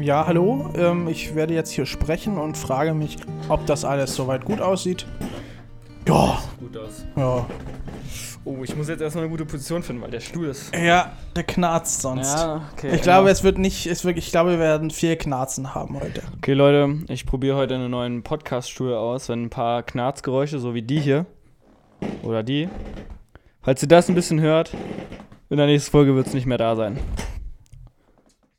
Ja, hallo. Ähm, ich werde jetzt hier sprechen und frage mich, ob das alles soweit gut aussieht. Ja, Gut aus. ja. Oh, ich muss jetzt erstmal eine gute Position finden, weil der Stuhl ist. Ja, der knarzt sonst. okay. Ich glaube, es wird nicht, es wird, ich glaube, wir werden viel Knarzen haben heute. Okay, Leute, ich probiere heute einen neuen Podcast-Stuhl aus, wenn ein paar Knarzgeräusche, so wie die hier. Oder die. Falls ihr das ein bisschen hört, in der nächsten Folge wird es nicht mehr da sein.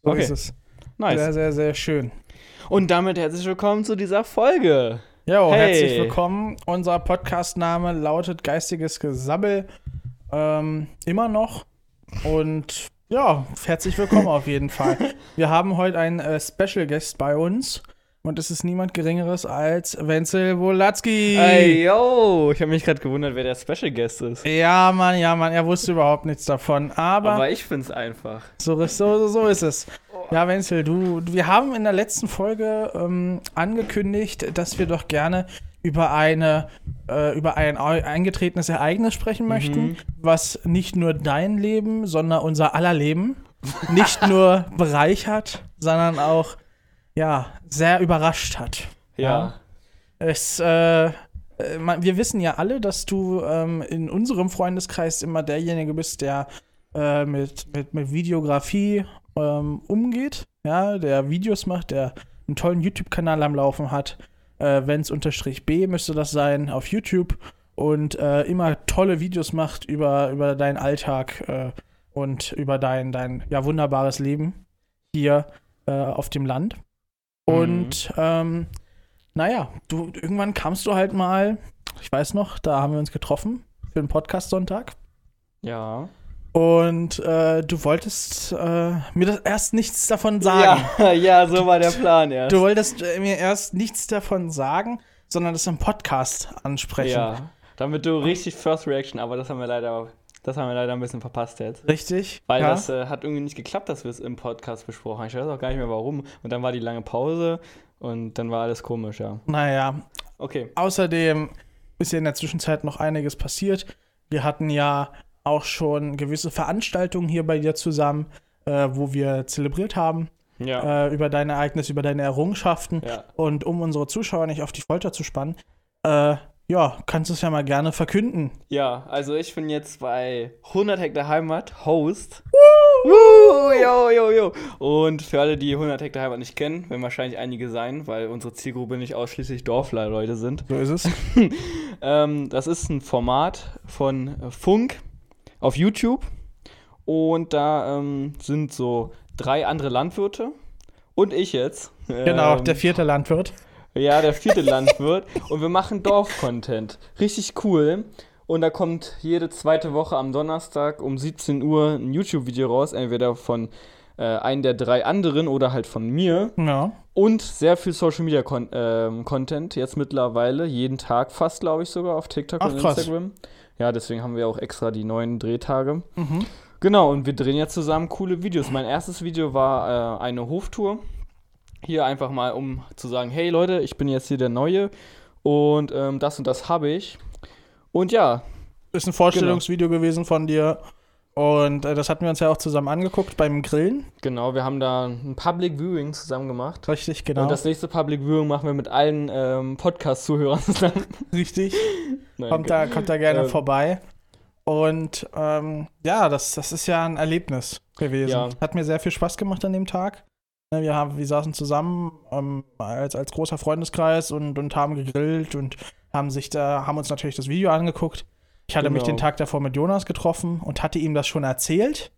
So Okay. ist es. Nice. Sehr, sehr, sehr schön. Und damit herzlich willkommen zu dieser Folge. Jo, Hey. herzlich willkommen. Unser Podcast-Name lautet Geistiges Gesabbel. Ähm, immer noch. Und ja, herzlich willkommen auf jeden Fall. Wir haben heute einen äh, Special Guest bei uns. Und es ist niemand Geringeres als Wenzel Wolatzki. Ey, yo! Ich habe mich gerade gewundert, wer der Special Guest ist. Ja, Mann, ja, Mann, er wusste überhaupt nichts davon. Aber, Aber ich find's einfach. so, so, so ist es. Ja, Wenzel, du, wir haben in der letzten Folge ähm, angekündigt, dass wir doch gerne über eine äh, über ein ei- eingetretenes Ereignis sprechen möchten, was nicht nur dein Leben, sondern unser aller Leben nicht nur bereichert, sondern auch ja sehr überrascht hat. Ja. Es, äh, wir wissen ja alle, dass du ähm, in unserem Freundeskreis immer derjenige bist, der äh, mit, mit, mit Videografie ähm, umgeht, ja, der Videos macht, der einen tollen YouTube-Kanal am Laufen hat. Äh, Wenns unterstrich B müsste das sein auf YouTube und äh, immer tolle Videos macht über, über deinen Alltag äh, und über dein, dein ja, wunderbares Leben hier äh, auf dem Land. Und ähm, naja, du, irgendwann kamst du halt mal, ich weiß noch, da haben wir uns getroffen für einen Podcast-Sonntag. Ja. Und äh, du wolltest äh, mir das erst nichts davon sagen. Ja, ja, so war der Plan erst. Du wolltest äh, mir erst nichts davon sagen, sondern das im Podcast ansprechen. Ja, damit du richtig First Reaction, aber das haben wir leider, das haben wir leider ein bisschen verpasst jetzt. Richtig? Weil ja? das äh, hat irgendwie nicht geklappt, dass wir es im Podcast besprochen haben. Ich weiß auch gar nicht mehr warum. Und dann war die lange Pause und dann war alles komisch, ja. Naja, Okay. Außerdem ist ja in der Zwischenzeit noch einiges passiert. Wir hatten ja auch schon gewisse Veranstaltungen hier bei dir zusammen, äh, wo wir zelebriert haben Ja. äh, über deine Ereignisse, über deine Errungenschaften. ja. Und um unsere Zuschauer nicht auf die Folter zu spannen, äh, ja, kannst du es ja mal gerne verkünden. Ja, also ich bin jetzt bei 100 Hektar Heimat Host. Woo! Yo, yo, yo. Und für alle, die 100 Hektar Heimat nicht kennen, werden wahrscheinlich einige sein, weil unsere Zielgruppe nicht ausschließlich Dorfler-Leute sind. So ist es. Ähm, das ist ein Format von Funk auf YouTube. Und da ähm, sind so drei andere Landwirte und ich jetzt. genau, Ähm, der vierte Landwirt. ja, der vierte Landwirt. Und wir machen Dorf-Content. Richtig cool. Und da kommt jede zweite Woche am Donnerstag um 17 Uhr ein YouTube-Video raus. Entweder von äh, einem der drei anderen oder halt von mir. Ja. Und sehr viel Social Media Con ähm, Content jetzt mittlerweile. Jeden Tag fast, glaube ich, sogar auf TikTok Ach, und krass. Ja, deswegen haben wir auch extra die neuen Drehtage. Mhm. Genau, und wir drehen jetzt zusammen coole Videos. Mein erstes Video war äh, eine Hoftour. Hier einfach mal, um zu sagen, hey Leute, ich bin jetzt hier der Neue und ähm, das und das habe ich. Und ja, Ist ein Vorstellungsvideo gewesen von dir. Und äh, das hatten wir uns ja auch zusammen angeguckt beim Grillen. genau, wir haben da ein Public Viewing zusammen gemacht. Richtig, genau. Und das nächste Public Viewing machen wir mit allen ähm, Podcast-Zuhörern zusammen. Richtig. Nein, Kommt da, kommt da gerne Ähm. vorbei. Und ähm, ja, das, das ist ja ein Erlebnis gewesen. Ja. Hat mir sehr viel Spaß gemacht an dem Tag. Ne, Wir, haben, wir saßen zusammen ähm, als, als großer Freundeskreis und, und haben gegrillt und haben sich da, haben uns natürlich das Video angeguckt. Ich hatte mich Genau. den Tag davor mit Jonas getroffen und hatte ihm das schon erzählt.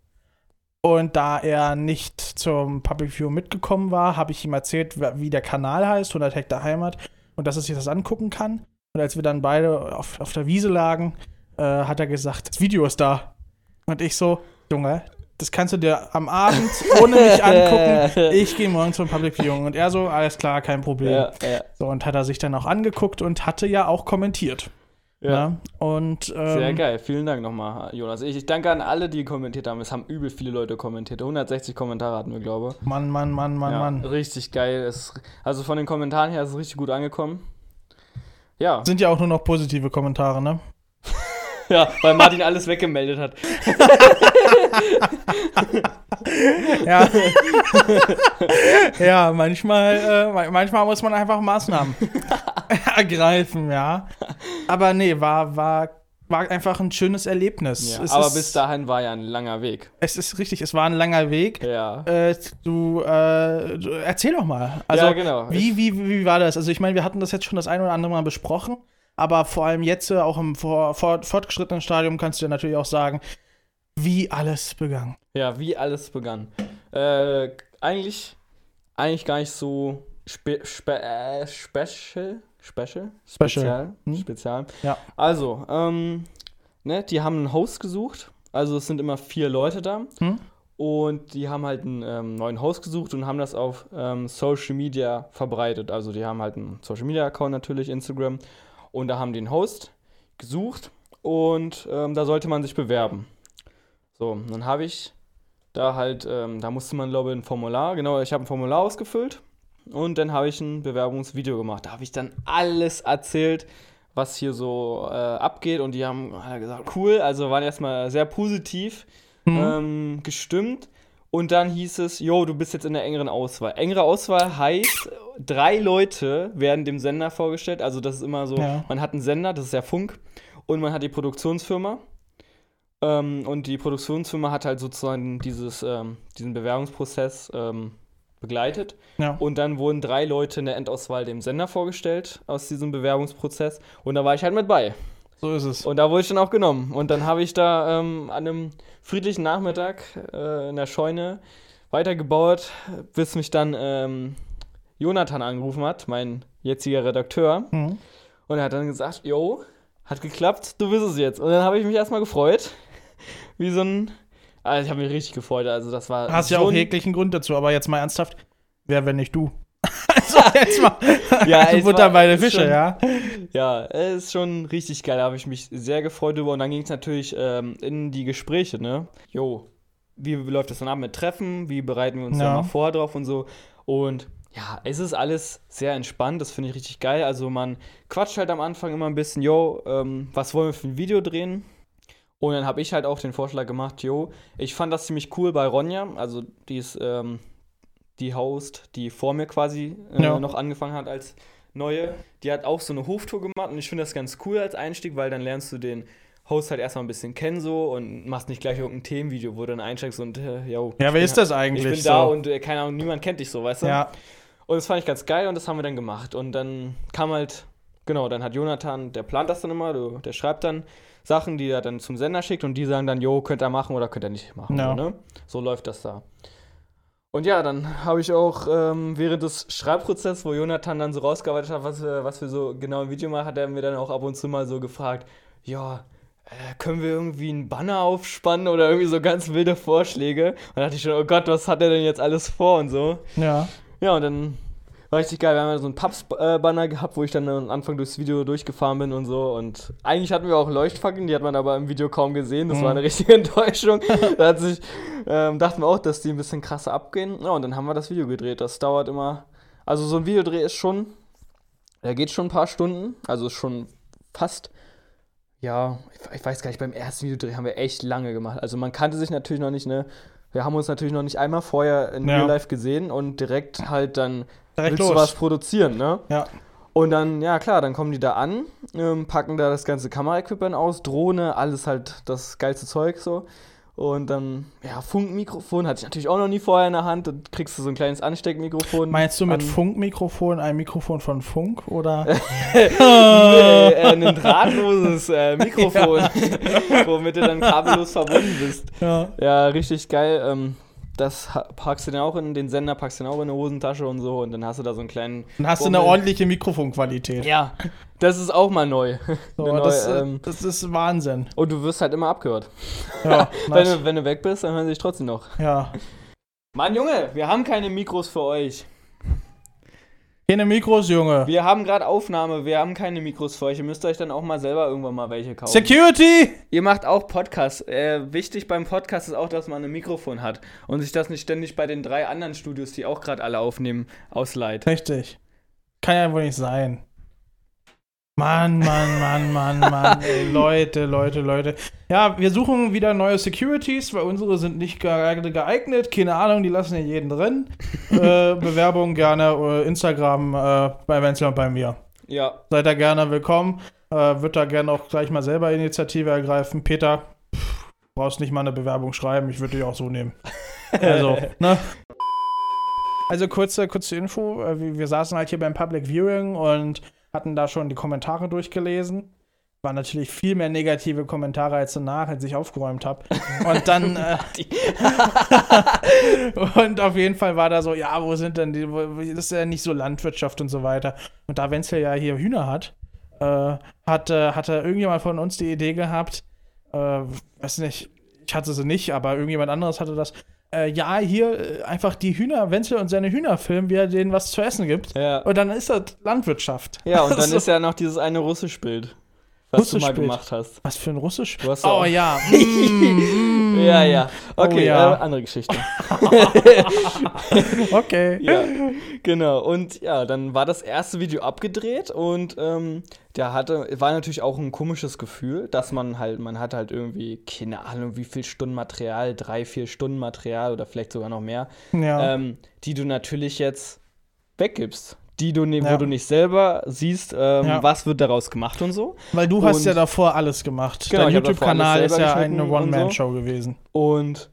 Und da er nicht zum Public View mitgekommen war, habe ich ihm erzählt, wie der Kanal heißt, 100 Hektar Heimat, und dass er sich das angucken kann. Und als wir dann beide auf, auf der Wiese lagen, äh, hat er gesagt, das Video ist da. Und ich so, Junge, das kannst du dir am Abend ohne mich angucken. Ich gehe morgen zum Public Viewing. Und er so, alles klar, kein Problem. ja, ja, So, und hat er sich dann auch angeguckt und hatte ja auch kommentiert. Ja. Ne? Und ähm, Sehr geil, vielen Dank nochmal, Jonas. Ich, ich danke an alle, die kommentiert haben. Es haben übel viele Leute kommentiert. 160 Kommentare hatten wir, glaube ich. Mann, Mann, Mann, Mann, ja, Mann. Richtig geil. Es, also von den Kommentaren her ist es richtig gut angekommen. Ja, Sind ja auch nur noch positive Kommentare, ne? ja weil Martin alles weggemeldet hat. ja. ja, manchmal, äh, manchmal muss man einfach Maßnahmen ergreifen, ja. Aber nee, war, war, war einfach ein schönes Erlebnis. Ja, aber ist, bis dahin war ja ein langer Weg. Es ist richtig, es war ein langer Weg. Ja. Äh, du, äh, du, erzähl doch mal. Also, Ja, genau. Wie, wie, wie war das? Also, ich meine, wir hatten das jetzt schon das ein oder andere Mal besprochen, aber vor allem jetzt, äh, auch im vor, vor, fortgeschrittenen Stadium, kannst du ja natürlich auch sagen, wie alles begann. Ja, wie alles begann. Äh, eigentlich, eigentlich gar nicht so spe spe äh, special. Special? Special. Spezial. Hm? Spezial. Ja. Also, ähm, ne, die haben einen Host gesucht. Also es sind immer vier Leute da. Hm? Und die haben halt einen ähm, neuen Host gesucht und haben das auf ähm, Social Media verbreitet. Also die haben halt einen Social Media Account natürlich, Instagram. Und da haben die einen Host gesucht und ähm, da sollte man sich bewerben. So, dann habe ich da halt, ähm, da musste man glaube ich ein Formular, genau, ich habe ein Formular ausgefüllt und dann habe ich ein Bewerbungsvideo gemacht. Da habe ich dann alles erzählt, was hier so äh, abgeht und die haben gesagt, cool, also waren erstmal sehr positiv Mhm. ähm, gestimmt. Und dann hieß es, jo, du bist jetzt in der engeren Auswahl. Engere Auswahl heißt, drei Leute werden dem Sender vorgestellt. Also das ist immer so, Ja. man hat einen Sender, das ist ja Funk, und man hat die Produktionsfirma. Ähm, und die Produktionsfirma hat halt sozusagen dieses, ähm, diesen Bewerbungsprozess ähm, begleitet. ja. Und dann wurden drei Leute in der Endauswahl dem Sender vorgestellt aus diesem Bewerbungsprozess. Und da war ich halt mit bei. So ist es. Und da wurde ich dann auch genommen. Und dann habe ich da ähm, an einem friedlichen Nachmittag äh, in der Scheune weitergebaut, bis mich dann ähm, Jonathan angerufen hat, mein jetziger Redakteur. Mhm. Und er hat dann gesagt, jo, hat geklappt, du bist es jetzt. Und dann habe ich mich erstmal gefreut. Wie so ein. Also ich habe mich richtig gefreut. Also das war. Hast ja so auch ein- jeglichen Grund dazu, aber jetzt mal ernsthaft, wer, wenn nicht du? also jetzt mal Ja, es Butter bei der ist Fische, schon- ja. Ja, ist schon richtig geil. Da habe ich mich sehr gefreut drüber. Und dann ging es natürlich ähm, in die Gespräche, ne? Jo, wie läuft das dann ab mit Treffen? Wie bereiten wir uns Ja. da mal vor drauf und so? Und ja, es ist alles sehr entspannt. Das finde ich richtig geil. Also man quatscht halt am Anfang immer ein bisschen, jo, ähm, was wollen wir für ein Video drehen? Und dann habe ich halt auch den Vorschlag gemacht, jo, ich fand das ziemlich cool bei Ronja. Also die ist ähm, die Host, die vor mir quasi äh, Ja. noch angefangen hat als neue. Die hat auch so eine Hoftour gemacht und ich finde das ganz cool als Einstieg, weil dann lernst du den Host halt erstmal ein bisschen kennen so und machst nicht gleich irgendein Themenvideo, wo du dann einsteigst und äh, yo, Ja, ich wer ist das Ich eigentlich bin so? da und äh, keine Ahnung, niemand kennt dich so, weißt du? ja, Und das fand ich ganz geil und das haben wir dann gemacht. Und dann kam halt, genau, dann hat Jonathan, der plant das dann immer, du, der schreibt dann Sachen, die er dann zum Sender schickt und die sagen dann, jo, könnt ihr machen oder könnt ihr nicht machen. Ja. So, ne? so läuft das da. Und ja, dann habe ich auch ähm, während des Schreibprozesses, wo Jonathan dann so rausgearbeitet hat, was wir, was wir so genau im Video machen, hat er mir dann auch ab und zu mal so gefragt, ja, äh, können wir irgendwie einen Banner aufspannen oder irgendwie so ganz wilde Vorschläge. Und da dachte ich schon, oh Gott, was hat er denn jetzt alles vor und so. ja. Ja, und dann war richtig geil. Wir haben ja so einen Pubs-Banner gehabt, wo ich dann am Anfang durchs Video durchgefahren bin und so. Und eigentlich hatten wir auch Leuchtfackeln, die hat man aber im Video kaum gesehen. Das Mhm. war eine richtige Enttäuschung. da hat sich, ähm, dachten wir auch, dass die ein bisschen krasser abgehen. Ja, und dann haben wir das Video gedreht. Das dauert immer. Also so ein Videodreh ist schon, der geht schon ein paar Stunden. Also schon fast. Ja, ich, ich weiß gar nicht, beim ersten Videodreh haben wir echt lange gemacht. Also man kannte sich natürlich noch nicht, ne? Wir haben uns natürlich noch nicht einmal vorher in Ja. Real Life gesehen und direkt halt dann Direkt willst du los. was produzieren, ne? Ja. Und dann, ja klar, dann kommen die da an, ähm, packen da das ganze Kameraequipment aus, Drohne, alles halt das geilste Zeug so. Und dann, ja, Funkmikrofon hatte ich natürlich auch noch nie vorher in der Hand. Dann kriegst du so ein kleines Ansteckmikrofon. Meinst du mit Funkmikrofon ein Mikrofon von Funk oder? Nee, äh, ein drahtloses äh, Mikrofon, womit du dann kabellos verbunden bist. ja. Ja, richtig geil. Ähm, das packst du dann auch in den Sender, packst du dann auch in eine Hosentasche und so und dann hast du da so einen kleinen. Dann hast du eine ordentliche Mikrofonqualität. Ja, das ist auch mal neu. So, neue, das, äh, ähm, das ist Wahnsinn. und du wirst halt immer abgehört. Ja, Wenn, du, wenn du weg bist, dann hören sie dich trotzdem noch. ja. Mann, Junge, wir haben keine Mikros für euch. Keine Mikros, Junge. Wir haben gerade Aufnahme, wir haben keine Mikros für euch. Ihr müsst euch dann auch mal selber irgendwann mal welche kaufen. Security! Ihr macht auch Podcasts. Äh, wichtig beim Podcast ist auch, dass man ein Mikrofon hat und sich das nicht ständig bei den drei anderen Studios, die auch gerade alle aufnehmen, ausleiht. Richtig. Kann ja wohl nicht sein. Mann, Mann, Mann, Mann, Mann, ey, Leute, Leute, Leute. Ja, wir suchen wieder neue Securities, weil unsere sind nicht gerade geeignet. Keine Ahnung, die lassen ja jeden drin. äh, Bewerbung gerne, äh, Instagram äh, bei Wenzel und bei mir. Ja. Seid da gerne willkommen. Äh, Wird da gerne auch gleich mal selber Initiative ergreifen. Peter, pff, brauchst nicht mal eine Bewerbung schreiben, ich würde dich auch so nehmen. Also, ne? Also kurze, kurze Info, äh, wir, wir saßen halt hier beim Public Viewing und hatten da schon die Kommentare durchgelesen. Waren natürlich viel mehr negative Kommentare als danach, als ich aufgeräumt habe. Und dann. Äh, und auf jeden Fall war da so, ja, wo sind denn die, wo, das ist ja nicht so Landwirtschaft und so weiter. Und da Wenzel ja hier Hühner hat, äh, hat, äh, hatte irgendjemand von uns die Idee gehabt, äh, weiß nicht, ich hatte sie nicht, aber irgendjemand anderes hatte das. Äh, ja, hier äh, einfach die Hühner, Wenzel und seine Hühner filmen, wie er denen was zu essen gibt. Ja. Und dann ist das Landwirtschaft. Ja, und dann So. ist ja noch dieses eine Russisch-Bild, was du mal Russisch-Bild. gemacht hast. Was für ein Russisch? Du hast oh ja. Mm, mm. Ja, ja. Okay, Oh, ja. Äh, andere Geschichte. Okay. ja, genau. Und ja, dann war das erste Video abgedreht und ähm, der hatte, war natürlich auch ein komisches Gefühl, dass man halt, man hat halt irgendwie, keine Ahnung, wie viel Stunden Material, drei, vier Stunden Material oder vielleicht sogar noch mehr, Ja. ähm, die du natürlich jetzt weggibst. Die du, ne- Ja. wo du nicht selber siehst, ähm, Ja. was wird daraus gemacht und so. Weil du hast und- ja davor alles gemacht. Genau, Dein YouTube-Kanal ist ja eine One-Man-Show gewesen. Und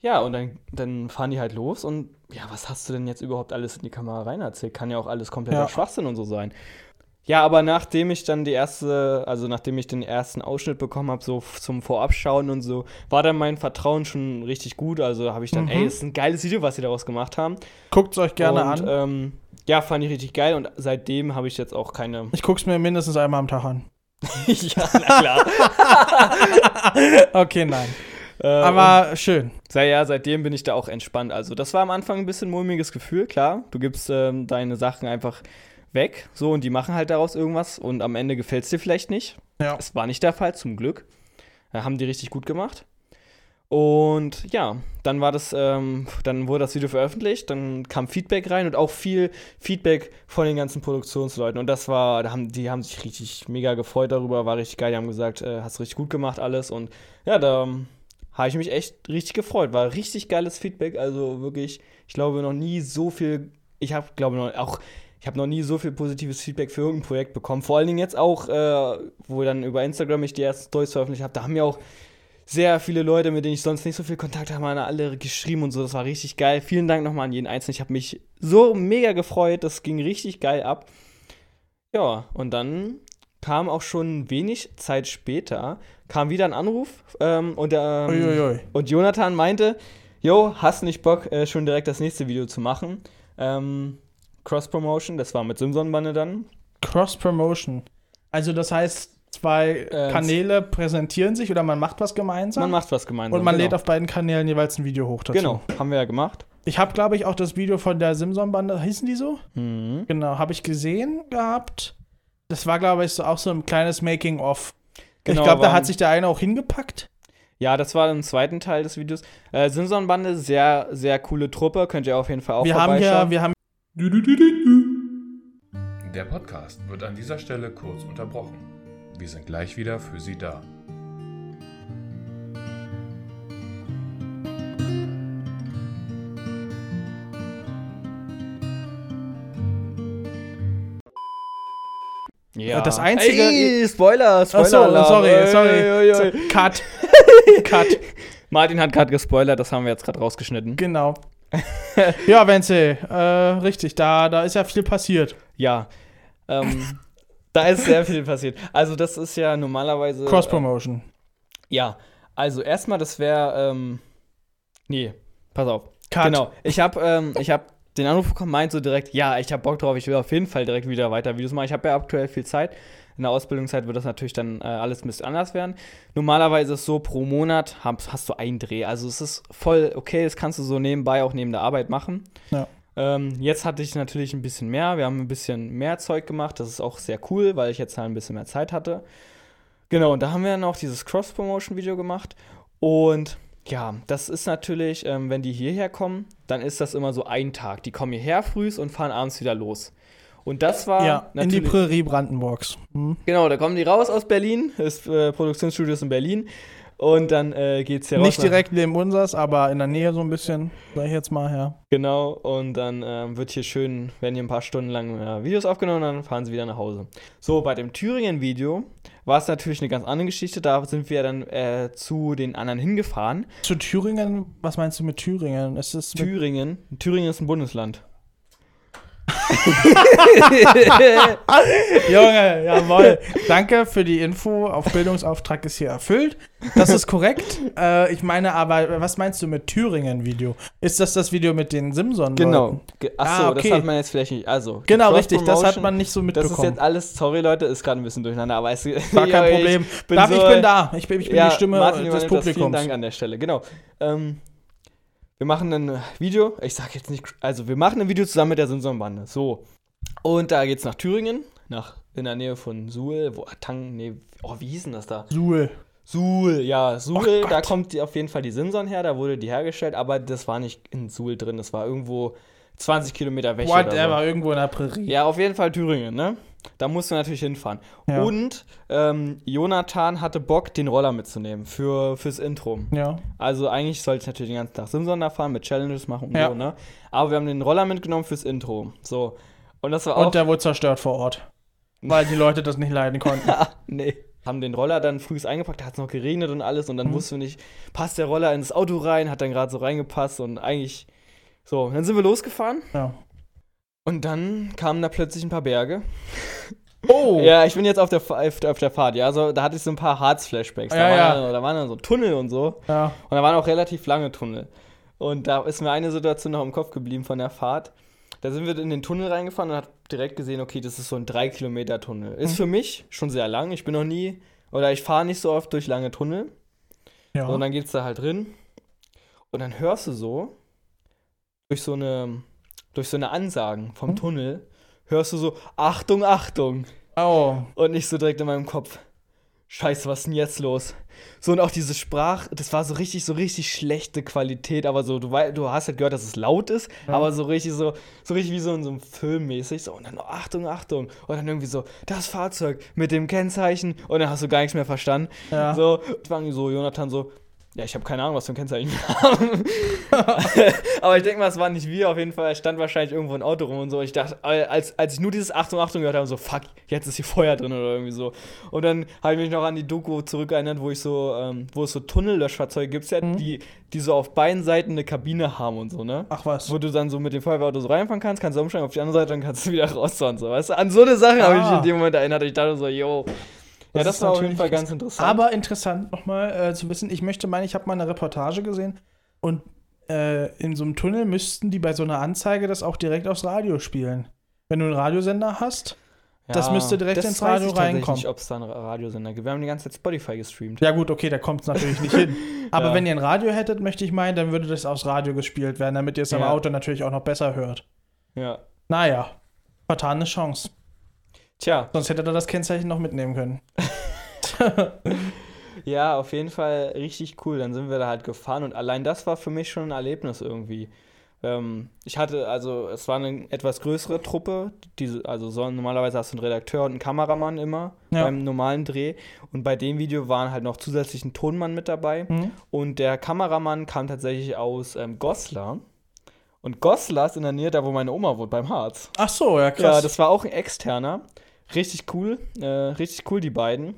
ja, und dann, dann fahren die halt los und ja, was hast du denn jetzt überhaupt alles in die Kamera rein erzählt? Kann ja auch alles kompletter Ja. Schwachsinn und so sein. Ja, aber nachdem ich dann die erste, also nachdem ich den ersten Ausschnitt bekommen habe, so zum Vorabschauen und so, war dann mein Vertrauen schon richtig gut. Also habe ich dann, Mhm. ey, ist ein geiles Video, was sie daraus gemacht haben. Guckt es euch gerne und, an. Ähm, ja, fand ich richtig geil und seitdem habe ich jetzt auch keine. ich guck's mir mindestens einmal am Tag an. ja, na klar. Okay, nein. Äh, Aber schön. Ja, ja, seitdem bin ich da auch entspannt. Also, das war am Anfang ein bisschen mulmiges Gefühl, klar. Du gibst ähm, deine Sachen einfach weg, so, und die machen halt daraus irgendwas und am Ende gefällt es dir vielleicht nicht. Ja. Es war nicht der Fall, zum Glück. Da haben die richtig gut gemacht. Und ja, dann war das, ähm, dann wurde das Video veröffentlicht, dann kam Feedback rein und auch viel Feedback von den ganzen Produktionsleuten. Und das war, da haben, die haben sich richtig mega gefreut darüber, war richtig geil. Die haben gesagt, äh, hast richtig gut gemacht alles. Und ja, da ähm, habe ich mich echt richtig gefreut. War richtig geiles Feedback. Also wirklich, ich glaube noch nie so viel, ich habe, glaube noch auch, ich habe noch nie so viel positives Feedback für irgendein Projekt bekommen. Vor allen Dingen jetzt auch, äh, wo dann über Instagram ich die ersten Stories veröffentlicht habe, da haben mir auch sehr viele Leute, mit denen ich sonst nicht so viel Kontakt habe, haben alle geschrieben und so. Das war richtig geil. Vielen Dank nochmal an jeden Einzelnen. Ich habe mich so mega gefreut. Das ging richtig geil ab. Ja, und dann kam auch schon wenig Zeit später, kam wieder ein Anruf ähm, und, ähm, Uiuiui. und Jonathan meinte, Jo, hast nicht Bock, äh, schon direkt das nächste Video zu machen? Ähm, Cross-Promotion, das war mit Simson-Bande dann. Cross-Promotion. Also das heißt, zwei Äh, Kanäle präsentieren sich oder man macht was gemeinsam. Man macht was gemeinsam. und man genau. lädt auf beiden Kanälen jeweils ein Video hoch dazu. Genau, haben wir ja gemacht. Ich habe, glaube ich, auch das Video von der Simson-Bande, hießen die so? Mhm. Genau, habe ich gesehen gehabt. Das war, glaube ich, so, auch so ein kleines Making-of. Genau, ich glaube, da hat sich der eine auch hingepackt. Ja, das war im zweiten Teil des Videos. Äh, Simson-Bande, sehr, sehr coole Truppe. Könnt ihr auf jeden Fall auch wir haben ja, wir haben Der Podcast wird an dieser Stelle kurz unterbrochen. Wir sind gleich wieder für Sie da. ja. das einzige- Ey, Spoiler, Spoiler. Alarm. sorry, sorry. ey, ey. So, Cut. Cut. Martin hat gerade gespoilert, das haben wir jetzt gerade rausgeschnitten. Genau. ja, Wenzel, äh, richtig, da, da ist ja viel passiert. Ja. Ähm, da ist sehr viel passiert. Also, das ist ja normalerweise. Cross-Promotion. Ja, also erstmal, das wäre, ähm, nee, pass auf. Cut. Genau, ich habe ähm, ich hab den Anruf bekommen, meint so direkt, ja, ich habe Bock drauf, ich will auf jeden Fall direkt wieder weiter Videos machen. Ich habe ja aktuell viel Zeit. In der Ausbildungszeit wird das natürlich dann äh, alles ein bisschen anders werden. Normalerweise ist es so, pro Monat hast, hast du einen Dreh. Also es ist voll okay, das kannst du so nebenbei auch neben der Arbeit machen. Ja. Ähm, jetzt hatte ich natürlich ein bisschen mehr. Wir haben ein bisschen mehr Zeug gemacht. Das ist auch sehr cool, weil ich jetzt halt ein bisschen mehr Zeit hatte. Genau, und da haben wir dann auch dieses Cross-Promotion-Video gemacht. Und ja, das ist natürlich, ähm, wenn die hierher kommen, dann ist das immer so ein Tag. Die kommen hierher frühs und fahren abends wieder los. Und das war ja, in die Prärie Brandenburgs. Hm. Genau, da kommen die raus aus Berlin, das äh, Produktionsstudio ist in Berlin. Und dann äh, geht's hier Nicht direkt neben unseres, aber in der Nähe so ein bisschen, sag ich jetzt mal, ja. Genau, und dann ähm, wird hier schön, werden hier ein paar Stunden lang äh, Videos aufgenommen und dann fahren sie wieder nach Hause. So, bei dem Thüringen-Video war es natürlich eine ganz andere Geschichte. Da sind wir dann äh, zu den anderen hingefahren. Zu Thüringen? Was meinst du mit Thüringen? Ist es Thüringen. Thüringen ist ein Bundesland. Junge, jawohl. Danke für die Info. Auf Bildungsauftrag ist hier erfüllt. Das ist korrekt. Äh, ich meine aber, was meinst du mit Thüringen-Video? Ist das das Video mit den Simson? Genau. Achso, ah, okay. das hat man jetzt vielleicht nicht. Also, genau, richtig. Das hat man nicht so mitbekommen. Das ist jetzt alles, sorry Leute, ist gerade ein bisschen durcheinander, aber es war kein Problem. Ich bin, Darf, so, ich bin da. Ich bin, ich bin ja, die Stimme Martin, des Publikums. Vielen Dank an der Stelle. Genau. Ähm, wir machen ein Video. Ich sag jetzt nicht, also wir machen ein Video zusammen mit der Simson-Bande. So. Und da geht's nach Thüringen, nach in der Nähe von Suhl, wo Tang, nee, oh, wie hieß denn das da? Suhl. Suhl, ja, Suhl, oh da kommt die, auf jeden Fall die Simson her, da wurde die hergestellt, aber das war nicht in Suhl drin, das war irgendwo 20 Kilometer weg. Whatever, so. irgendwo in der Prärie. Ja, auf jeden Fall Thüringen, ne? Da musst du natürlich hinfahren. Ja. Und ähm, Jonathan hatte Bock, den Roller mitzunehmen für, fürs Intro. Ja. Also eigentlich sollte ich natürlich den ganzen Tag Simson da fahren, mit Challenges machen und ja. so, ne? Aber wir haben den Roller mitgenommen fürs Intro. So. Und das war auch. Und der wurde zerstört vor Ort. Weil die Leute das nicht leiden konnten. nee. Haben den Roller dann früh eingepackt, da hat es noch geregnet und alles und dann mhm. wussten wir nicht, passt der Roller ins Auto rein, hat dann gerade so reingepasst und eigentlich so. Dann sind wir losgefahren. Ja. Und dann kamen da plötzlich ein paar Berge. Oh! ja, ich bin jetzt auf der, auf der Fahrt, ja. Also, da hatte ich so ein paar Harz-Flashbacks. Ja, da, ja. Waren, da waren dann so Tunnel und so. Ja. Und da waren auch relativ lange Tunnel. Und da ist mir eine Situation noch im Kopf geblieben von der Fahrt. Da sind wir in den Tunnel reingefahren und hat direkt gesehen, okay, das ist so ein 3 Kilometer Tunnel. Ist mhm. für mich schon sehr lang. Ich bin noch nie, oder ich fahre nicht so oft durch lange Tunnel. Ja. Und dann geht's da halt drin. Und dann hörst du so, durch so eine, durch so eine Ansagen vom mhm. Tunnel, hörst du so, Achtung, Achtung. Oh. Und nicht so direkt in meinem Kopf. Scheiße, was ist denn jetzt los? So, und auch diese Sprache, das war so richtig, so richtig schlechte Qualität, aber so, du, du hast halt gehört, dass es laut ist, ja. aber so richtig, so, so richtig wie so in so einem Film mäßig. So, und dann, Achtung, Achtung. Und dann irgendwie so, das Fahrzeug mit dem Kennzeichen. Und dann hast du gar nichts mehr verstanden. Ja. So, und so, Jonathan so, ja, ich habe keine Ahnung, was für ein Kennzeichen wir haben. Aber ich denke mal, es waren nicht wir. Auf jeden Fall stand wahrscheinlich irgendwo ein Auto rum und so. Ich dachte, als, als ich nur dieses Achtung, Achtung gehört habe, so, fuck, jetzt ist hier Feuer drin oder irgendwie so. Und dann habe ich mich noch an die Doku zurückerinnert, wo ich so, ähm, wo es so Tunnellöschfahrzeuge gibt, ja, mhm. die, die so auf beiden Seiten eine Kabine haben und so, ne? Ach was. Wo du dann so mit dem Feuerwehrauto so reinfahren kannst, kannst du umsteigen auf die andere Seite, dann kannst du wieder raus und so. Weißt du? An so eine Sache ah. habe ich mich in dem Moment erinnert. Ich dachte so, yo. Ja, das, das war auf jeden Fall ganz interessant. Aber interessant nochmal äh, zu wissen, ich möchte meinen, ich habe mal eine Reportage gesehen und äh, in so einem Tunnel müssten die bei so einer Anzeige das auch direkt aufs Radio spielen. Wenn du einen Radiosender hast, ja, das müsste direkt das ins Radio weiß ich reinkommen. Ich nicht, ob es da einen Radiosender gibt. Wir haben die ganze Zeit Spotify gestreamt. Ja, gut, okay, da kommt es natürlich nicht hin. Aber ja. wenn ihr ein Radio hättet, möchte ich meinen, dann würde das aufs Radio gespielt werden, damit ihr es ja. im Auto natürlich auch noch besser hört. Ja. Naja, vertane Chance. Tja. Sonst hätte er das Kennzeichen noch mitnehmen können. ja, auf jeden Fall richtig cool. Dann sind wir da halt gefahren und allein das war für mich schon ein Erlebnis irgendwie. Ähm, ich hatte, also es war eine etwas größere Truppe, diese, also so, normalerweise hast du einen Redakteur und einen Kameramann immer ja. beim normalen Dreh. Und bei dem Video waren halt noch zusätzlich ein Tonmann mit dabei. Mhm. Und der Kameramann kam tatsächlich aus ähm, Goslar. Und Goslar ist in der Nähe, da wo meine Oma wohnt, beim Harz. Ach so, ja krass. Ja, das war auch ein externer. Richtig cool, äh, richtig cool, die beiden.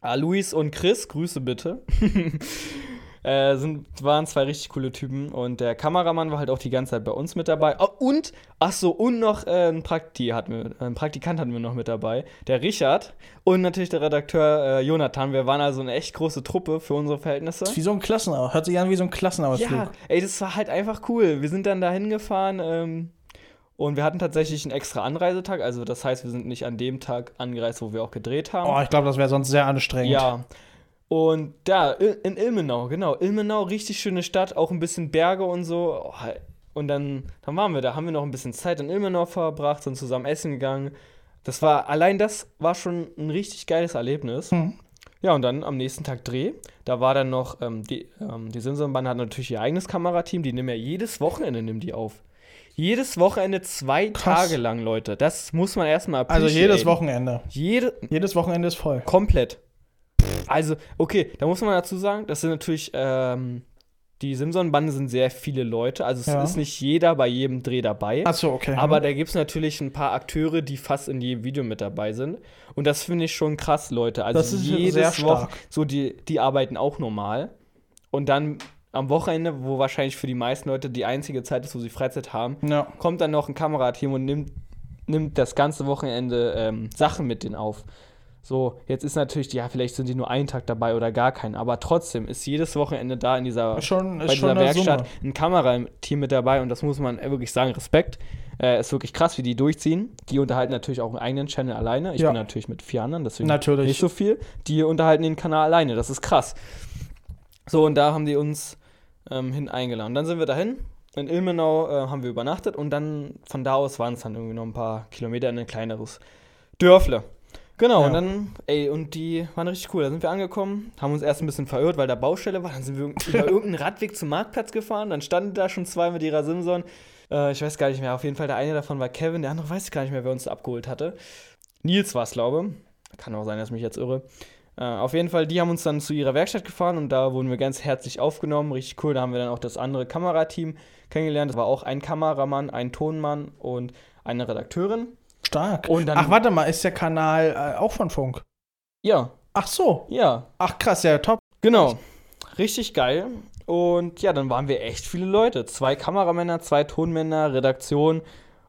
Ah, Luis und Chris, Grüße bitte. äh, sind, waren zwei richtig coole Typen und der Kameramann war halt auch die ganze Zeit bei uns mit dabei. Oh, und, ach so, und noch äh, ein, Prakti hatten wir, ein Praktikant hatten wir noch mit dabei, der Richard und natürlich der Redakteur äh, Jonathan. Wir waren also eine echt große Truppe für unsere Verhältnisse. wie so ein Klassenausflug, hört sich an wie so ein Klassenausflug. Ja, ey, das war halt einfach cool. Wir sind dann da hingefahren, ähm, und wir hatten tatsächlich einen extra Anreisetag, also das heißt, wir sind nicht an dem Tag angereist, wo wir auch gedreht haben. Oh, ich glaube, das wäre sonst sehr anstrengend. Ja. Und da, in Ilmenau, genau. Ilmenau, richtig schöne Stadt, auch ein bisschen Berge und so. Oh, und dann, dann waren wir da, haben wir noch ein bisschen Zeit in Ilmenau verbracht, sind zusammen essen gegangen. Das war, allein das war schon ein richtig geiles Erlebnis. Mhm. Ja, und dann am nächsten Tag Dreh. Da war dann noch, ähm, die, ähm, die Simsonbahn hat natürlich ihr eigenes Kamerateam, die nehmen ja jedes Wochenende, nehmen die auf. Jedes Wochenende zwei Krass. Tage lang, Leute. Das muss man erstmal Also jedes appreciaten. Wochenende. Jede, Jedes Wochenende ist voll. komplett. Also, okay, da muss man dazu sagen, das sind natürlich, ähm, die Simson-Bande sind sehr viele Leute. Also es Ja. ist nicht jeder bei jedem Dreh dabei. Achso, okay. Aber da gibt es natürlich ein paar Akteure, die fast in jedem Video mit dabei sind. Und das finde ich schon krass, Leute. Also Das ist jedes sehr Woche, stark. so die, die arbeiten auch normal. Und dann am Wochenende, wo wahrscheinlich für die meisten Leute die einzige Zeit ist, wo sie Freizeit haben, ja. kommt dann noch ein Kamerateam und nimmt, nimmt das ganze Wochenende ähm, Sachen mit denen auf. So, jetzt ist natürlich, ja, vielleicht sind die nur einen Tag dabei oder gar keinen, aber trotzdem ist jedes Wochenende da in dieser, schon, bei dieser Werkstatt Summe. ein Kamerateam mit dabei und das muss man wirklich sagen, Respekt. Äh, ist wirklich krass, wie die durchziehen. Die unterhalten natürlich auch einen eigenen Channel alleine. Ich Ja. bin natürlich mit vier anderen, deswegen Natürlich. nicht so viel. Die unterhalten den Kanal alleine, das ist krass. So, und da haben die uns ähm, hin eingeladen. Dann sind wir dahin. In Ilmenau äh, haben wir übernachtet und dann von da aus waren es dann irgendwie noch ein paar Kilometer in ein kleineres Dörfle. Genau, Ja. und dann, ey, und die waren richtig cool. Da sind wir angekommen, haben uns erst ein bisschen verirrt, weil da Baustelle war. Dann sind wir über irgendeinen Radweg zum Marktplatz gefahren. Dann standen da schon zwei mit ihrer Simson. Äh, ich weiß gar nicht mehr. Auf jeden Fall, der eine davon war Kevin, der andere weiß ich gar nicht mehr, wer uns da abgeholt hatte. Nils war es, glaube ich. Kann auch sein, dass ich mich jetzt irre. Äh, auf jeden Fall, die haben uns dann zu ihrer Werkstatt gefahren und da wurden wir ganz herzlich aufgenommen. Richtig cool. Da haben wir dann auch das andere Kamerateam kennengelernt. Das war auch ein Kameramann, ein Tonmann und eine Redakteurin. Stark. Und dann- Ach, warte mal, ist der Kanal äh, auch von Funk? Ja, Ach so. ja, Ach krass, ja, top. genau. Richtig geil. Und ja, dann waren wir echt viele Leute. Zwei Kameramänner, zwei Tonmänner, Redaktion.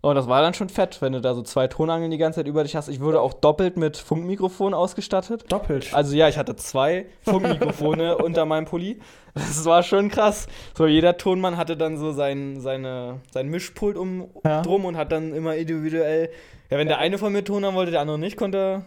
Und das war dann schon fett, wenn du da so zwei Tonangeln die ganze Zeit über dich hast. Ich wurde auch doppelt mit Funkmikrofon ausgestattet. Doppelt. Also ja, ich hatte zwei Funkmikrofone unter meinem Pulli. Das war schon krass. So jeder Tonmann hatte dann so sein, seine, sein Mischpult um Ja. drum und hat dann immer individuell. Ja, wenn der eine von mir Ton haben wollte, der andere nicht, konnte.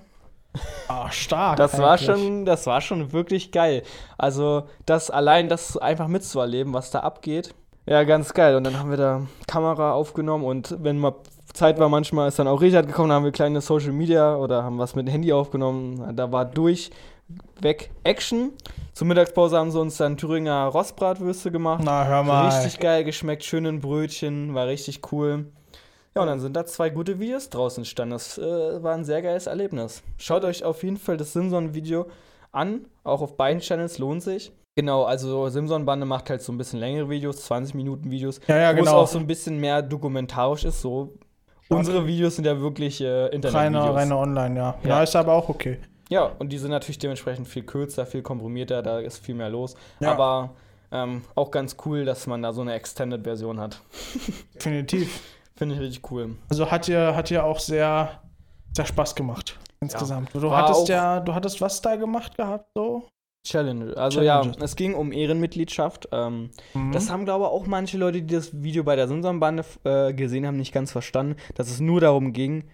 Ah, stark. Das war schon, das war schon wirklich geil. Also das allein, das einfach mitzuerleben, was da abgeht. Ja, ganz geil. Und dann haben wir da Kamera aufgenommen und wenn mal Zeit war, manchmal ist dann auch Richard gekommen, da haben wir kleine Social Media oder haben was mit dem Handy aufgenommen. Da war durchweg Action. Zur Mittagspause haben sie uns dann Thüringer Rostbratwürste gemacht. Na, hör mal. Richtig geil geschmeckt, schönen Brötchen, war richtig cool. Ja, und dann sind da zwei gute Videos draußen entstanden. Das äh, war ein sehr geiles Erlebnis. Schaut euch auf jeden Fall das Simson-Video an. Auch auf beiden Channels lohnt sich. Genau, also Simson-Bande macht halt so ein bisschen längere Videos, 20 Minuten Videos, Ja, ja, wo es genau. auch so ein bisschen mehr dokumentarisch ist. So. Unsere Videos sind ja wirklich äh, Internetvideos. Reine, reine online, ja. ja. Ja. ist aber auch okay. Ja, und die sind natürlich dementsprechend viel kürzer, viel komprimierter, da ist viel mehr los. Ja. Aber ähm, auch ganz cool, dass man da so eine Extended-Version hat. Definitiv. Finde ich richtig cool. Also hat dir, hat dir auch sehr, sehr Spaß gemacht. Insgesamt. Du War hattest ja, du hattest was da gemacht gehabt, so? Challenge. Also Challenges. ja, es ging um Ehrenmitgliedschaft. Ähm, Mhm. Das haben, glaube ich, auch manche Leute, die das Video bei der Simson-Bande äh, gesehen haben, nicht ganz verstanden, dass es nur darum ging,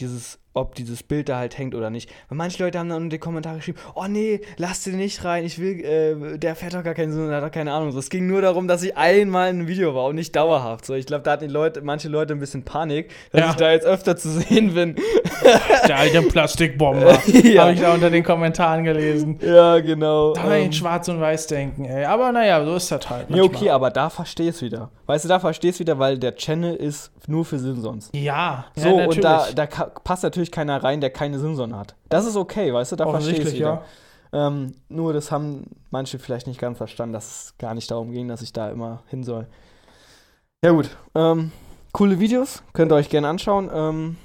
dieses, ob dieses Bild da halt hängt oder nicht. Weil manche Leute haben dann in die Kommentare geschrieben, oh nee, lass den nicht rein, ich will, äh, der fährt doch gar keinen Sinn, der hat doch keine Ahnung. So, es ging nur darum, dass ich einmal in einem Video war und nicht dauerhaft. So, ich glaube, da hatten die Leute, manche Leute ein bisschen Panik, dass Ja. ich da jetzt öfter zu sehen bin. Der alte Plastikbomber. Ja. Habe ich da unter den Kommentaren gelesen. ja, genau. Da kann ich ähm, in Schwarz und Weiß denken, ey. Aber naja, so ist das halt. ja, okay, aber da versteh es wieder. Weißt du, da versteh es wieder, weil der Channel ist nur für Simsons. Ja, So, ja, und da, da passt natürlich keiner rein, der keine Simson hat. Das ist okay, weißt du, da verstehe ich ja. Ähm, nur das haben manche vielleicht nicht ganz verstanden, dass es gar nicht darum ging, dass ich da immer hin soll. Ja gut, ähm, coole Videos, könnt ihr euch gerne anschauen. Ähm,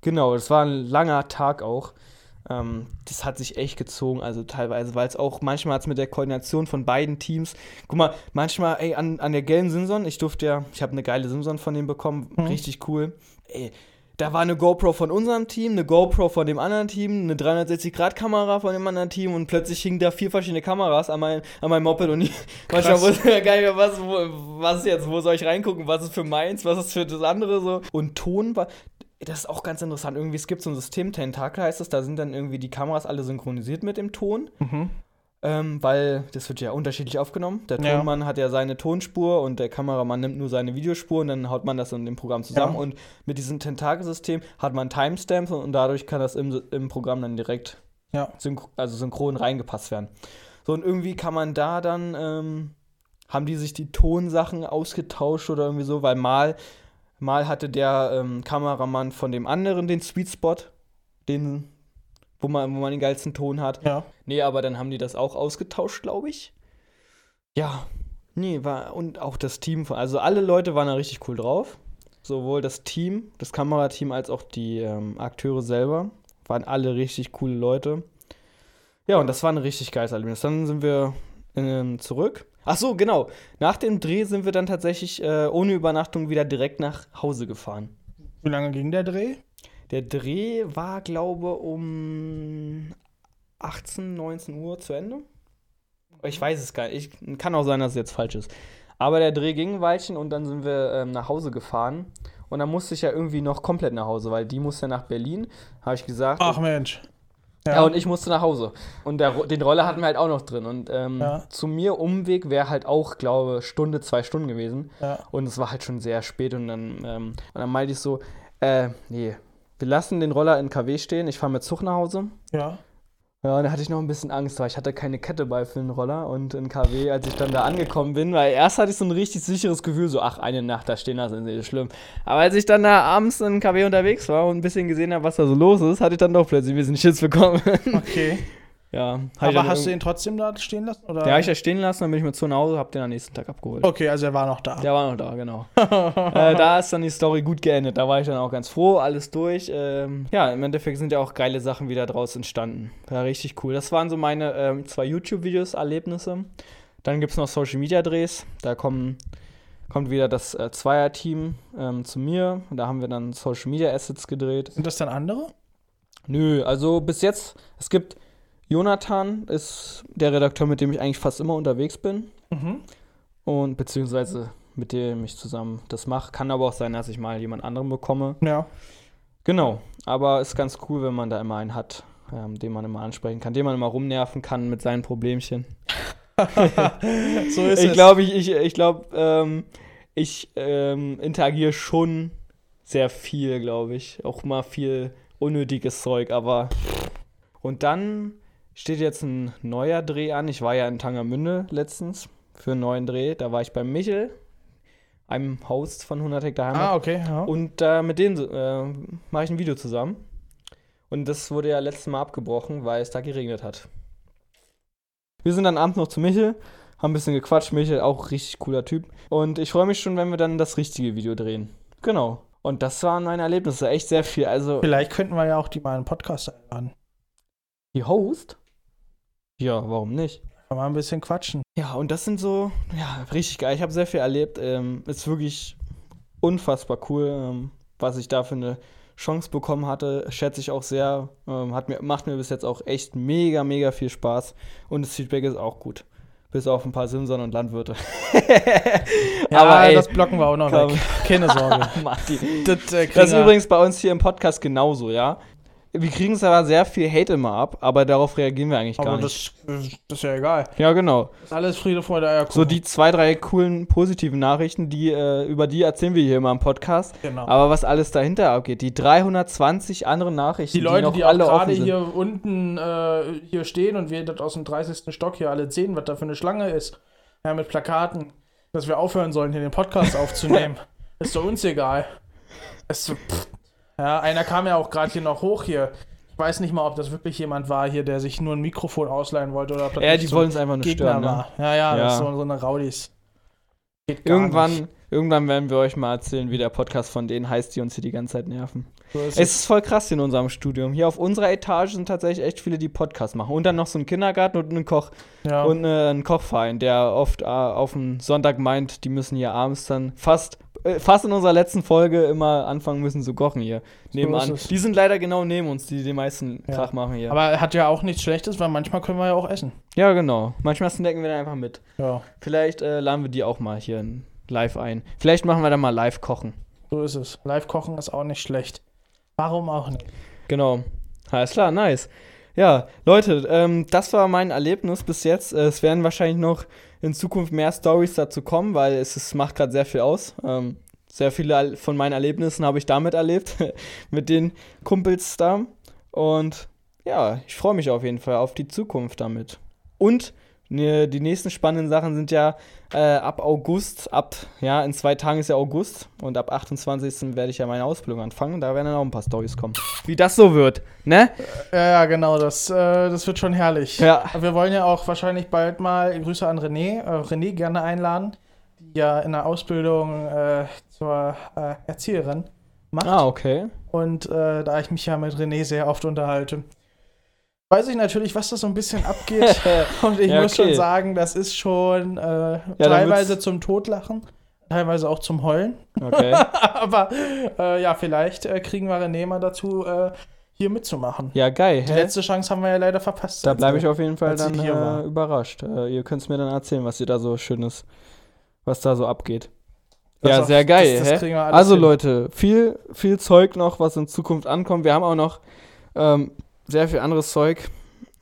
genau, es war ein langer Tag auch. Ähm, das hat sich echt gezogen, also teilweise, weil es auch manchmal hat es mit der Koordination von beiden Teams. Guck mal, manchmal, ey, an, an der gelben Simson, ich durfte ja, ich habe eine geile Simson von denen bekommen, Mhm. richtig cool. Ey, da war eine GoPro von unserem Team, eine GoPro von dem anderen Team, eine 360-Grad-Kamera von dem anderen Team und plötzlich hingen da vier verschiedene Kameras an, mein, an meinem Moped und ich, manchmal wusste ich gar nicht mehr, was, wo, was ist jetzt, wo soll ich reingucken, was ist für meins, was ist für das andere so. Und Ton war, das ist auch ganz interessant, irgendwie, es gibt so ein System, Tentakel heißt es, da sind dann irgendwie die Kameras alle synchronisiert mit dem Ton. Mhm. Ähm, weil das wird ja unterschiedlich aufgenommen. Der Ja. Tonmann hat ja seine Tonspur und der Kameramann nimmt nur seine Videospur und dann haut man das in dem Programm zusammen. Ja. Und mit diesem Tentakelsystem hat man Timestamps und dadurch kann das im, im Programm dann direkt Ja. synch also synchron reingepasst werden. So, und irgendwie kann man da dann, ähm, haben die sich die Tonsachen ausgetauscht oder irgendwie so, weil mal Mal hatte der ähm, Kameramann von dem anderen den Sweet Spot, den, wo man, wo man den geilsten Ton hat. Ja. Nee, aber dann haben die das auch ausgetauscht, glaube ich. Ja, nee, war, und auch das Team, von- also alle Leute waren da richtig cool drauf. Sowohl das Team, das Kamerateam, als auch die ähm, Akteure selber. Waren alle richtig coole Leute. Ja, und das war ein richtig geiles Erlebnis. Dann sind wir ähm, zurück. Ach so, genau. Nach dem Dreh sind wir dann tatsächlich äh, ohne Übernachtung wieder direkt nach Hause gefahren. Wie lange ging der Dreh? Der Dreh war, glaube um 18, 19 Uhr zu Ende. Ich weiß es gar nicht. Ich, kann auch sein, dass es jetzt falsch ist. Aber der Dreh ging ein Weilchen und dann sind wir ähm, nach Hause gefahren. Und dann musste ich ja irgendwie noch komplett nach Hause, weil die musste nach Berlin. Habe ich gesagt. Ach Mensch. Ja, und ich musste nach Hause. Und der, den Roller hatten wir halt auch noch drin. Und ähm, Ja. zu mir Umweg wäre halt auch, glaube Stunde, zwei Stunden gewesen. ja. Und es war halt schon sehr spät. Und dann, ähm, und dann meinte ich so, äh, nee, wir lassen den Roller in KW stehen. Ich fahre mit Zug nach Hause. ja. Ja, und da hatte ich noch ein bisschen Angst, weil ich hatte keine Kette bei für den Roller. Und in KW, als ich dann da angekommen bin, weil erst hatte ich so ein richtig sicheres Gefühl, so, ach, eine Nacht da stehen lassen, ist nicht schlimm. Aber als ich dann da abends in KW unterwegs war und ein bisschen gesehen habe, was da so los ist, hatte ich dann doch plötzlich ein bisschen Schiss bekommen. Okay. ja. Aber hast du ihn trotzdem da stehen lassen? Oder? Ja, ich da stehen lassen, dann bin ich mit zu Hause, hab den am nächsten Tag abgeholt. Okay, also er war noch da. Der war noch da, genau. äh, da ist dann die Story gut geendet. Da war ich dann auch ganz froh, alles durch. Ähm, ja, im Endeffekt sind ja auch geile Sachen wieder draus entstanden. War richtig cool. Das waren so meine ähm, zwei YouTube-Videos, Erlebnisse. Dann gibt es noch Social-Media-Drehs. Da kommen, kommt wieder das äh, Zweier-Team ähm, zu mir. Da haben wir dann Social-Media-Assets gedreht. Sind das dann andere? Nö, also bis jetzt, es gibt Jonathan, ist der Redakteur, mit dem ich eigentlich fast immer unterwegs bin. Mhm. Und beziehungsweise mit dem ich zusammen das mache. Kann aber auch sein, dass ich mal jemand anderen bekomme. Ja. Genau. Aber ist ganz cool, wenn man da immer einen hat, ähm, den man immer ansprechen kann, den man immer rumnerven kann mit seinen Problemchen. So ist ich es. glaube, ich, ich, ich glaube, ähm, ich ähm, interagiere schon sehr viel, glaube ich. Auch mal viel unnötiges Zeug, aber. Und dann steht jetzt ein neuer Dreh an. Ich war ja in Tangermünde letztens für einen neuen Dreh. Da war ich bei Michel, einem Host von 100 Hektar Heimat. Ah, okay. Ja. Und äh, mit denen äh, mache ich ein Video zusammen. Und das wurde ja letztes Mal abgebrochen, weil es da geregnet hat. Wir sind dann abends noch zu Michel, haben ein bisschen gequatscht. Michel, auch richtig cooler Typ. Und ich freue mich schon, wenn wir dann das richtige Video drehen. Genau. Und das waren meine Erlebnisse. Echt sehr viel. Also, Vielleicht könnten wir ja auch die mal in einen Podcast einladen. die Host? Ja, warum nicht? Kann mal ein bisschen quatschen. Ja, und das sind so, ja, richtig geil. Ich habe sehr viel erlebt. Ähm, ist wirklich unfassbar cool, ähm, was ich da für eine Chance bekommen hatte. Schätze ich auch sehr. Ähm, hat mir, macht mir bis jetzt auch echt mega, mega viel Spaß. Und das Feedback ist auch gut. Bis auf ein paar Simson und Landwirte. Ja, Aber ey, das blocken wir auch noch. Keine Sorge. Martin. das, äh, Das ist übrigens bei uns hier im Podcast genauso, ja. Wir kriegen es aber sehr viel Hate immer ab, aber darauf reagieren wir eigentlich gar Aber nicht. das, das ist ja egal. Ja, genau. Das ist alles Friede, Freude, Eierkuchen. So die zwei, drei coolen positiven Nachrichten, die, äh, über die erzählen wir hier immer im Podcast. Genau. Aber was alles dahinter abgeht, die 320 anderen Nachrichten, die Leute, noch die alle gerade hier unten äh, hier stehen und wir das aus dem 30. Stock hier alle sehen, was da für eine Schlange ist. Ja, mit Plakaten, dass wir aufhören sollen, hier den Podcast aufzunehmen. ist doch uns egal. Ist so, pff. Ja, einer kam ja auch gerade hier noch hoch hier. Ich weiß nicht mal, ob das wirklich jemand war hier, der sich nur ein Mikrofon ausleihen wollte oder ob das Ja, die so wollen es einfach nur Gegner stören. Ne? war. Ja, ja, das Ja. ist so, so eine Raudis. Geht gar nicht. Irgendwann, irgendwann werden wir euch mal erzählen, wie der Podcast von denen heißt, die uns hier die ganze Zeit nerven. So ist Es ist voll krass in unserem Studium. Hier auf unserer Etage sind tatsächlich echt viele, die Podcasts machen. Und dann noch so ein Kindergarten und einen Koch ja. und äh, ein Kochverein, der oft äh, auf dem Sonntag meint, die müssen hier abends dann fast, fast in unserer letzten Folge immer anfangen müssen zu kochen hier nebenan. Die sind leider genau neben uns, die den meisten Ja. Krach machen hier. Aber er hat ja auch nichts Schlechtes, weil manchmal können wir ja auch essen. ja, genau. Manchmal snacken wir dann einfach mit. Ja, Vielleicht äh, laden wir die auch mal hier live ein. Vielleicht machen wir dann mal live kochen. so ist es. Live-Kochen ist auch nicht schlecht. Warum auch nicht? Genau. Alles klar, nice. Ja, Leute, ähm, das war mein Erlebnis bis jetzt. Äh, es werden wahrscheinlich noch in Zukunft mehr Stories dazu kommen, weil es, es macht gerade sehr viel aus. Ähm, sehr viele von meinen Erlebnissen habe ich damit erlebt, mit den Kumpels da. Und ja, ich freue mich auf jeden Fall auf die Zukunft damit. Und die nächsten spannenden Sachen sind ja äh, ab August, ab, ja, in zwei Tagen ist ja August und ab 28. werde ich ja meine Ausbildung anfangen. Da werden dann auch ein paar Storys kommen. Wie das so wird, ne? Ja, ja, genau, das, äh, das wird schon herrlich. Ja. Wir wollen ja auch wahrscheinlich bald mal Grüße an René, äh, René gerne einladen, die ja in der Ausbildung äh, zur äh, Erzieherin macht. Ah, okay. Und äh, da ich mich ja mit René sehr oft unterhalte, weiß ich natürlich, was da so ein bisschen abgeht. Und ich Ja, muss okay. schon sagen, das ist schon äh, dann teilweise zum Totlachen, teilweise auch zum Heulen. Okay. Aber äh, ja, vielleicht äh, kriegen wir René mal dazu, äh, hier mitzumachen. Ja, geil. Die Hä? letzte Chance haben wir ja leider verpasst. Da bleibe ich auf jeden Fall dann äh, überrascht. Äh, ihr könnt es mir dann erzählen, was ihr da so Schönes, was da so abgeht. Das ja, auch- sehr geil. das- das also hin. Leute, viel, viel Zeug noch, was in Zukunft ankommt. Wir haben auch noch ähm, sehr viel anderes Zeug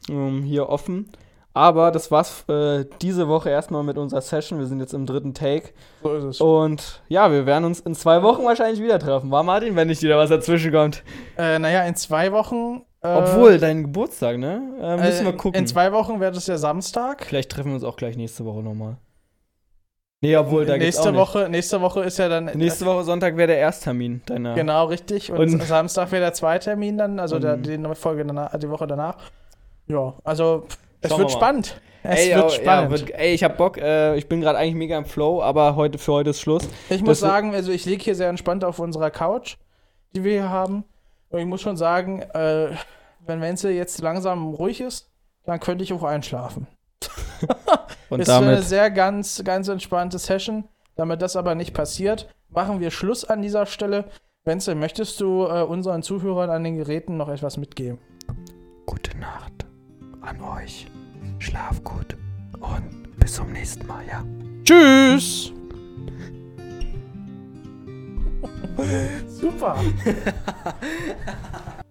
ähm, hier offen. Aber das war's äh, diese Woche erstmal mit unserer Session. Wir sind jetzt im dritten Take. So ist es. Und ja, wir werden uns in zwei Wochen wahrscheinlich wieder treffen. War Martin, wenn nicht wieder was dazwischen kommt? Äh, naja, in zwei Wochen. Äh, Obwohl, dein Geburtstag, ne? Äh, müssen wir äh, gucken. In zwei Wochen wird es ja Samstag. Vielleicht treffen wir uns auch gleich nächste Woche nochmal. Nee, obwohl, da nächste. Woche, nächste Woche ist ja dann. Nächste Woche Sonntag wäre der Ersttermin deiner. Genau, richtig. Und, Und- Samstag wäre der Zweitermin dann, also der, die Folge danach, die Woche danach. Ja, also es Schauen wird wir spannend. Es Ey, wird spannend. Ja, wird, ey, ich hab Bock. Äh, ich bin gerade eigentlich mega im Flow, aber heute für heute ist Schluss. ich muss das- sagen, also ich liege hier sehr entspannt auf unserer Couch, die wir hier haben. Und ich muss schon sagen, äh, wenn Wenzel jetzt langsam ruhig ist, dann könnte ich auch einschlafen. Und ist eine damit. sehr ganz, ganz entspannte Session. Damit das aber nicht passiert, machen wir Schluss an dieser Stelle. Wenzel, möchtest du äh, unseren Zuhörern an den Geräten noch etwas mitgeben? Gute Nacht an euch. Schlaf gut. Und bis zum nächsten Mal, ja. Tschüss! Super.